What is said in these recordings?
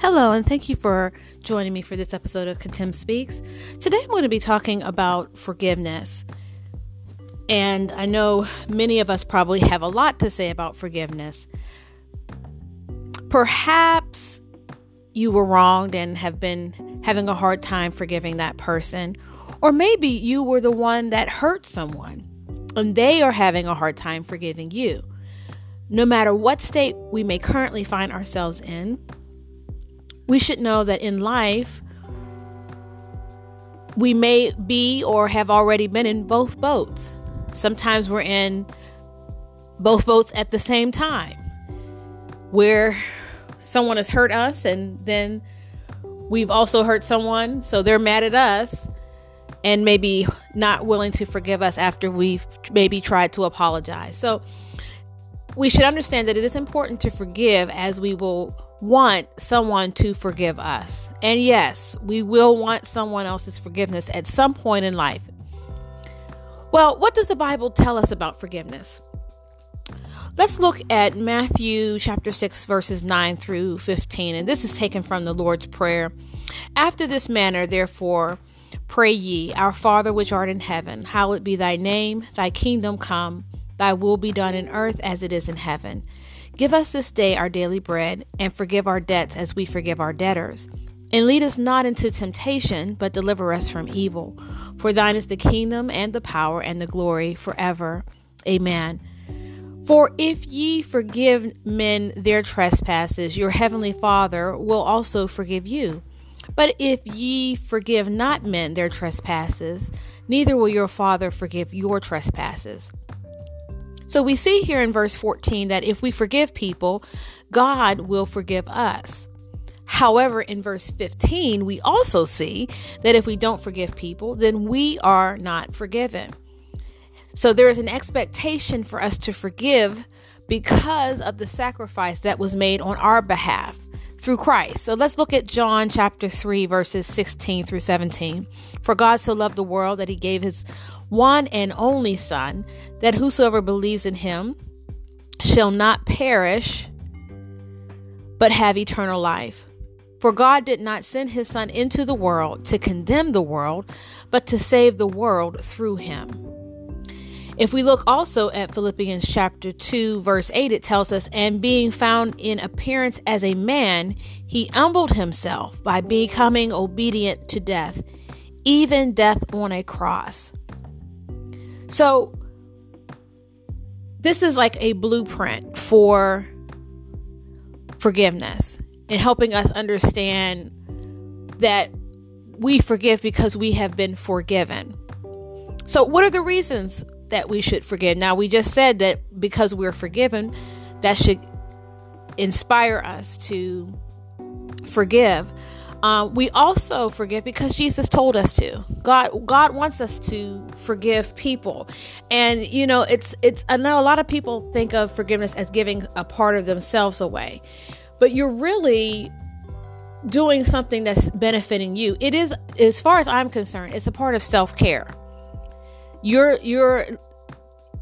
Hello, and thank you for joining me for this episode of Contempt Speaks. Today I'm going to be talking about forgiveness. And I know many of us probably have a lot to say about forgiveness. Perhaps you were wronged and have been having a hard time forgiving that person. Or maybe you were the one that hurt someone and they are having a hard time forgiving you. No matter what state we may currently find ourselves in, we should know that in life, we may be or have already been in both boats. Sometimes we're in both boats at the same time, where someone has hurt us and then we've also hurt someone, so they're mad at us and maybe not willing to forgive us after we've maybe tried to apologize. So we should understand that it is important to forgive as we will want someone to forgive us. And yes, we will want someone else's forgiveness at some point in life. Well, what does the Bible tell us about forgiveness? Let's look at Matthew chapter 6, verses 9 through 15. And this is taken from the Lord's Prayer. After this manner, therefore, pray ye, Our Father which art in heaven, hallowed be thy name, thy kingdom come, thy will be done in earth as it is in heaven. Give us this day our daily bread, and forgive our debts as we forgive our debtors. And lead us not into temptation, but deliver us from evil. For thine is the kingdom, and the power, and the glory forever. Amen. For if ye forgive men their trespasses, your heavenly Father will also forgive you. But if ye forgive not men their trespasses, neither will your Father forgive your trespasses. So we see here in verse 14 that if we forgive people, God will forgive us. However, in verse 15, we also see that if we don't forgive people, then we are not forgiven. So there is an expectation for us to forgive because of the sacrifice that was made on our behalf through Christ. So let's look at John chapter 3, verses 16 through 17. For God so loved the world that he gave his one and only Son, that whosoever believes in him shall not perish, but have eternal life. For God did not send his Son into the world to condemn the world, but to save the world through him. If we look also at Philippians chapter 2, verse 8, it tells us, And being found in appearance as a man, he humbled himself by becoming obedient to death, even death on a cross. So, this is like a blueprint for forgiveness and helping us understand that we forgive because we have been forgiven. So, what are the reasons that we should forgive? Now, we just said that because we're forgiven, that should inspire us to forgive. Um, we also forgive because Jesus told us to. God, God wants us to forgive people, and you know, it's it's. I know a lot of people think of forgiveness as giving a part of themselves away, but you're really doing something that's benefiting you. It is, as far as I'm concerned, it's a part of self care. You're you're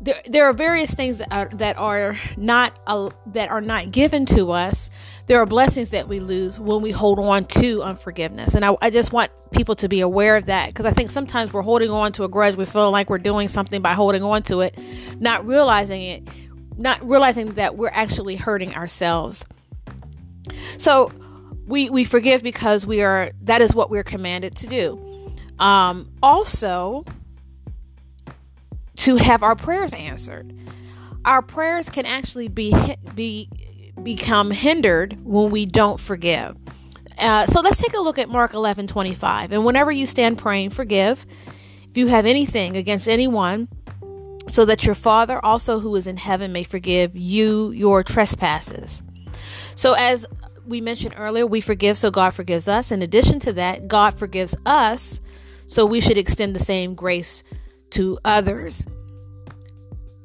there, there are various things that are, that are not uh, that are not given to us. There are blessings that we lose when we hold on to unforgiveness, and I, I just want people to be aware of that because I think sometimes we're holding on to a grudge. We feel like we're doing something by holding on to it, not realizing it, not realizing that we're actually hurting ourselves. So we we forgive because we are that is what we're commanded to do. Um, also, to have our prayers answered. Our prayers can actually be be become hindered when we don't forgive. Uh, so let's take a look at Mark 11 25. And whenever you stand praying, forgive if you have anything against anyone, so that your Father also who is in heaven may forgive you your trespasses. So, as we mentioned earlier, we forgive so God forgives us. In addition to that, God forgives us, so we should extend the same grace to others.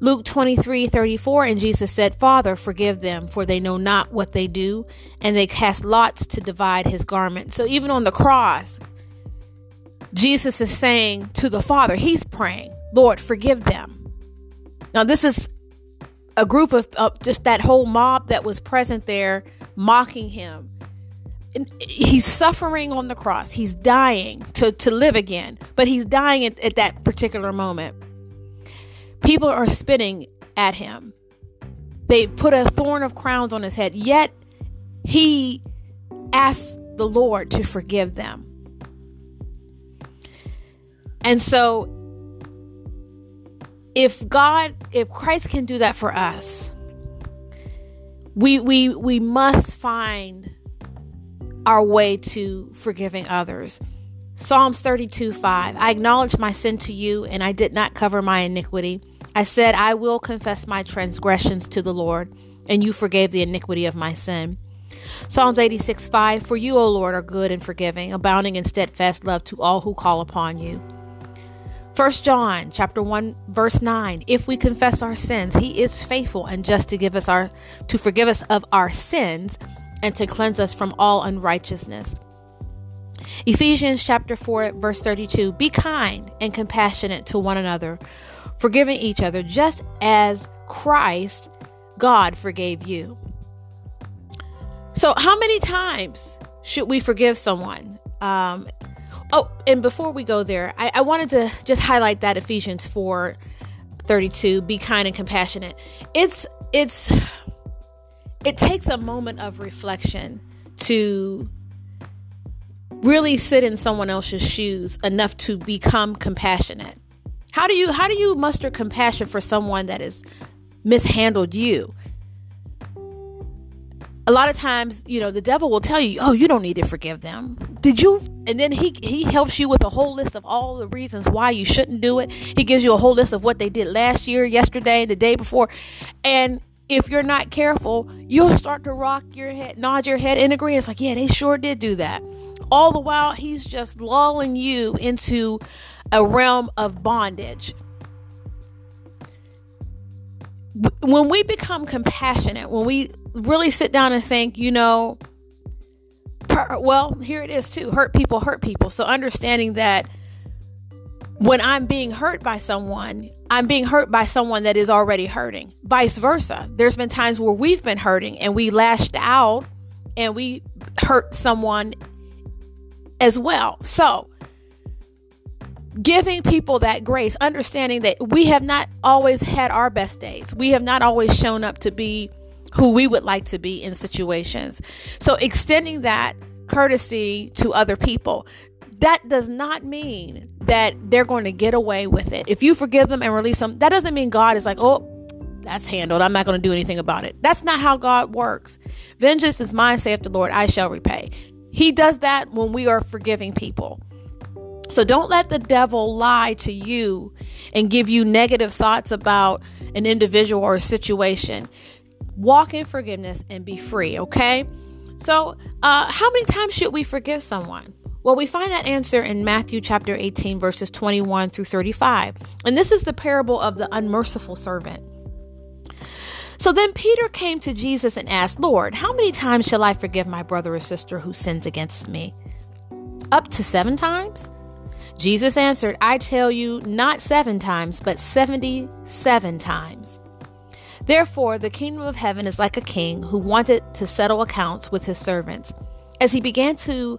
Luke 23 34, and Jesus said, Father, forgive them, for they know not what they do. And they cast lots to divide his garment. So even on the cross, Jesus is saying to the Father, He's praying, Lord, forgive them. Now, this is a group of uh, just that whole mob that was present there mocking him. He's suffering on the cross. He's dying to, to live again, but he's dying at, at that particular moment. People are spitting at him. They put a thorn of crowns on his head, yet he asks the Lord to forgive them. And so, if God, if Christ can do that for us, we we we must find our way to forgiving others. Psalms 32 5. I acknowledge my sin to you, and I did not cover my iniquity. I said, I will confess my transgressions to the Lord, and you forgave the iniquity of my sin. Psalms 86 5. For you, O Lord, are good and forgiving, abounding in steadfast love to all who call upon you. 1 John chapter 1 verse 9 If we confess our sins he is faithful and just to give us our to forgive us of our sins and to cleanse us from all unrighteousness. Ephesians chapter 4 verse 32 Be kind and compassionate to one another, forgiving each other just as Christ God forgave you. So, how many times should we forgive someone? Um, oh, and before we go there, I, I wanted to just highlight that Ephesians 4 32 be kind and compassionate. It's, it's, it takes a moment of reflection to really sit in someone else's shoes enough to become compassionate. How do you how do you muster compassion for someone that has mishandled you? A lot of times, you know, the devil will tell you, "Oh, you don't need to forgive them." Did you? And then he he helps you with a whole list of all the reasons why you shouldn't do it. He gives you a whole list of what they did last year, yesterday, and the day before, and if you're not careful, you'll start to rock your head, nod your head in agreement. It's like, yeah, they sure did do that. All the while, he's just lulling you into a realm of bondage. When we become compassionate, when we really sit down and think, you know, well, here it is too hurt people hurt people. So understanding that when I'm being hurt by someone, I'm being hurt by someone that is already hurting. Vice versa. There's been times where we've been hurting and we lashed out and we hurt someone as well. So, giving people that grace, understanding that we have not always had our best days. We have not always shown up to be who we would like to be in situations. So, extending that courtesy to other people that does not mean that they're going to get away with it. If you forgive them and release them, that doesn't mean God is like, oh, that's handled. I'm not going to do anything about it. That's not how God works. Vengeance is mine, saith the Lord, I shall repay. He does that when we are forgiving people. So don't let the devil lie to you and give you negative thoughts about an individual or a situation. Walk in forgiveness and be free, okay? So, uh, how many times should we forgive someone? Well, we find that answer in Matthew chapter 18, verses 21 through 35. And this is the parable of the unmerciful servant. So then Peter came to Jesus and asked, Lord, how many times shall I forgive my brother or sister who sins against me? Up to seven times? Jesus answered, I tell you, not seven times, but 77 times. Therefore, the kingdom of heaven is like a king who wanted to settle accounts with his servants. As he began to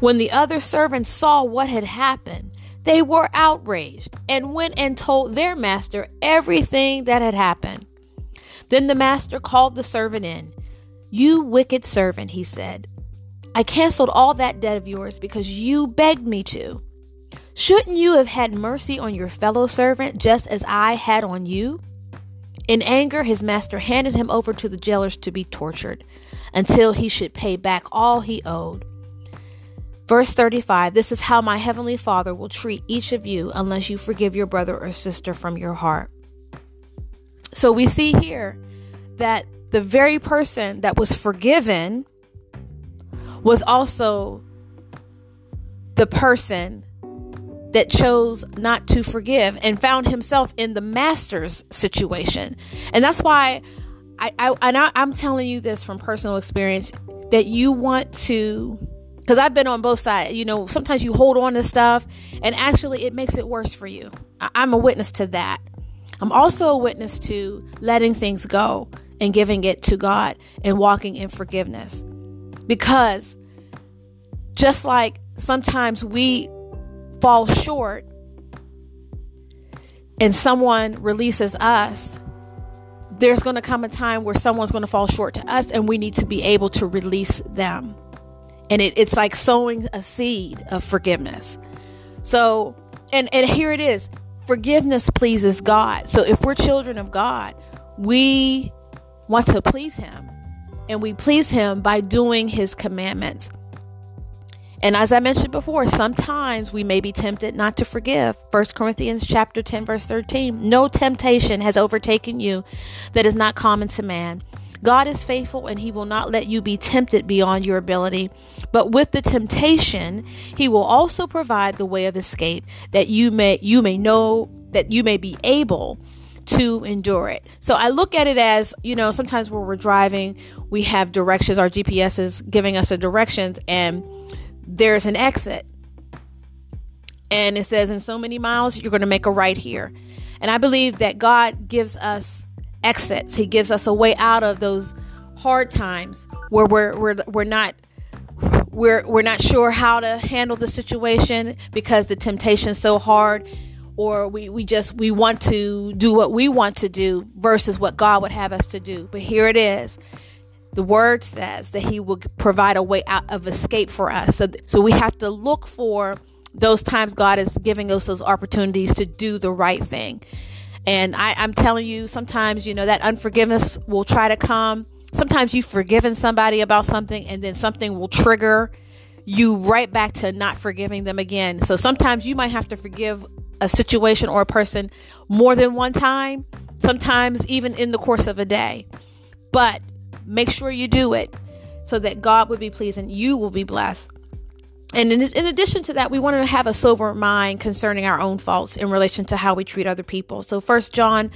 When the other servants saw what had happened, they were outraged and went and told their master everything that had happened. Then the master called the servant in. You wicked servant, he said. I canceled all that debt of yours because you begged me to. Shouldn't you have had mercy on your fellow servant just as I had on you? In anger, his master handed him over to the jailers to be tortured until he should pay back all he owed. Verse 35 This is how my heavenly Father will treat each of you unless you forgive your brother or sister from your heart. So we see here that the very person that was forgiven was also the person that chose not to forgive and found himself in the master's situation. And that's why I, I and I, I'm telling you this from personal experience that you want to because I've been on both sides. You know, sometimes you hold on to stuff and actually it makes it worse for you. I'm a witness to that. I'm also a witness to letting things go and giving it to God and walking in forgiveness. Because just like sometimes we fall short and someone releases us, there's going to come a time where someone's going to fall short to us and we need to be able to release them. And it, it's like sowing a seed of forgiveness. So, and, and here it is forgiveness pleases God. So if we're children of God, we want to please Him. And we please Him by doing His commandments. And as I mentioned before, sometimes we may be tempted not to forgive. 1 Corinthians chapter 10 verse 13. No temptation has overtaken you that is not common to man. God is faithful and he will not let you be tempted beyond your ability. But with the temptation, he will also provide the way of escape that you may you may know that you may be able to endure it. So I look at it as, you know, sometimes when we're driving, we have directions, our GPS is giving us the directions and there's an exit. And it says in so many miles you're going to make a right here. And I believe that God gives us exits. He gives us a way out of those hard times where we're we're we're not we're we're not sure how to handle the situation because the temptation is so hard or we, we just we want to do what we want to do versus what God would have us to do. But here it is. The word says that he will provide a way out of escape for us. So so we have to look for those times God is giving us those opportunities to do the right thing. And I, I'm telling you, sometimes, you know, that unforgiveness will try to come. Sometimes you've forgiven somebody about something and then something will trigger you right back to not forgiving them again. So sometimes you might have to forgive a situation or a person more than one time, sometimes even in the course of a day. But make sure you do it so that God would be pleased and you will be blessed. And in, in, addition to that, we want to have a sober mind concerning our own faults in relation to how we treat other people. So First John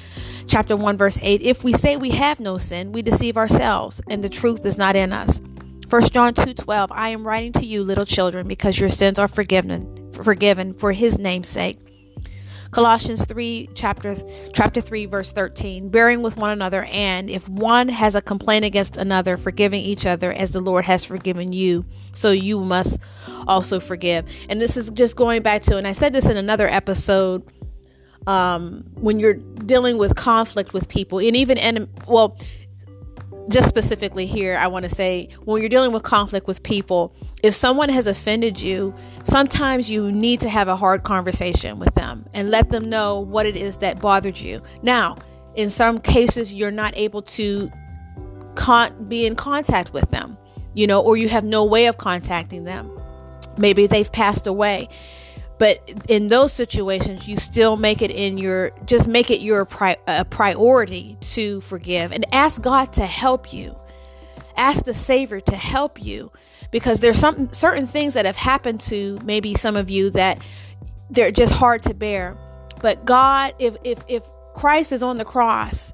chapter 1 verse 8, if we say we have no sin, we deceive ourselves and the truth is not in us. First John 2:12, I am writing to you little children because your sins are forgiven forgiven for his name's sake. Colossians 3 chapter chapter 3 verse 13 bearing with one another and if one has a complaint against another forgiving each other as the Lord has forgiven you so you must also forgive. And this is just going back to and I said this in another episode um, when you're dealing with conflict with people and even and well just specifically here, I want to say when you're dealing with conflict with people, if someone has offended you, sometimes you need to have a hard conversation with them and let them know what it is that bothered you. Now, in some cases, you're not able to con- be in contact with them, you know, or you have no way of contacting them. Maybe they've passed away but in those situations you still make it in your just make it your pri- a priority to forgive and ask god to help you. Ask the savior to help you because there's some certain things that have happened to maybe some of you that they're just hard to bear. But god if if if christ is on the cross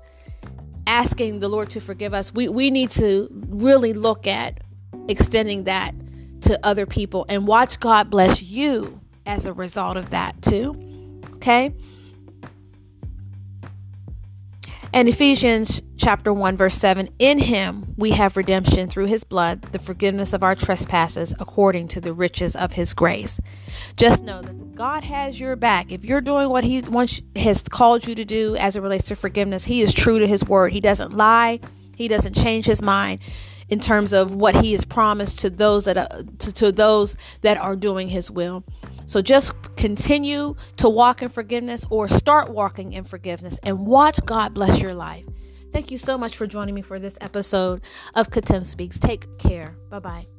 asking the lord to forgive us we we need to really look at extending that to other people and watch god bless you as a result of that, too. Okay? And Ephesians chapter 1 verse 7 in him we have redemption through his blood the forgiveness of our trespasses according to the riches of his grace. Just know that God has your back. If you're doing what he wants has called you to do as it relates to forgiveness, he is true to his word. He doesn't lie. He doesn't change his mind. In terms of what he has promised to those that are, to, to those that are doing his will. So just continue to walk in forgiveness or start walking in forgiveness and watch God bless your life. Thank you so much for joining me for this episode of Katem Speaks. Take care. Bye bye.